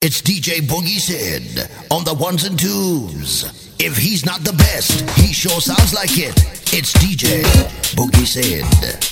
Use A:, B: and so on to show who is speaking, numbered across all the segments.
A: It's DJ Boogie Sid on the ones and twos. If he's not the best, he sure sounds like it. It's DJ Boogie Sid.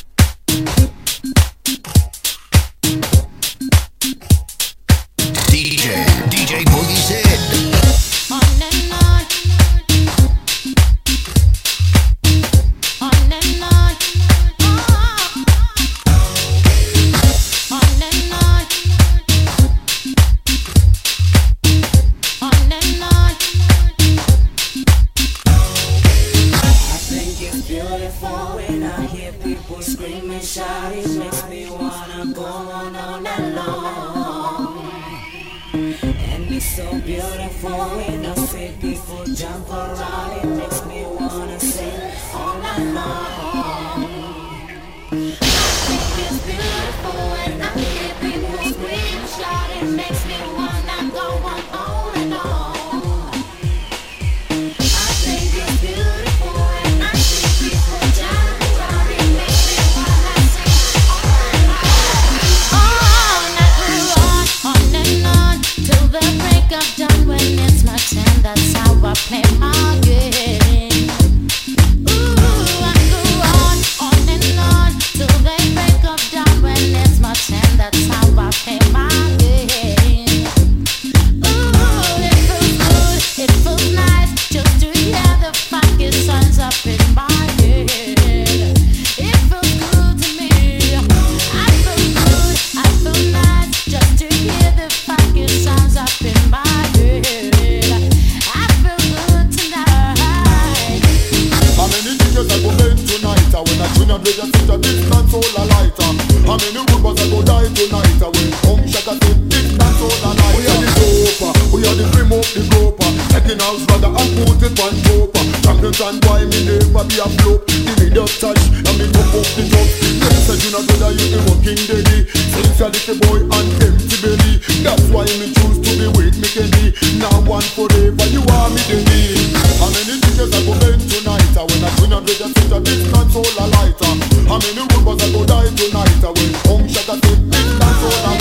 B: Makes me wanna sing all night long. I think
C: it's beautiful and I keep people's screenshot. It makes me wanna go on on and on. I think it's beautiful I. It makes me wanna sing on, on and on till the break of dawn when it's my turn. That's how I play.
D: a little boy and empty belly. That's why me choose to be with me Kenny. Now one forever, you are me Kenny. How many tickets I go bend tonight? I when I twin and just sit a big console a lighter. How many robbers I go die tonight?
B: I when
A: hung shot a big console a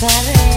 C: staré.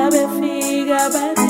B: Abefika bathi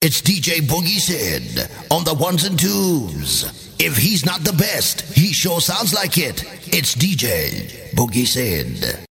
A: It's DJ Boogie Sid on the ones and twos. If he's not the best, he sure sounds like it. It's DJ Boogie Sid.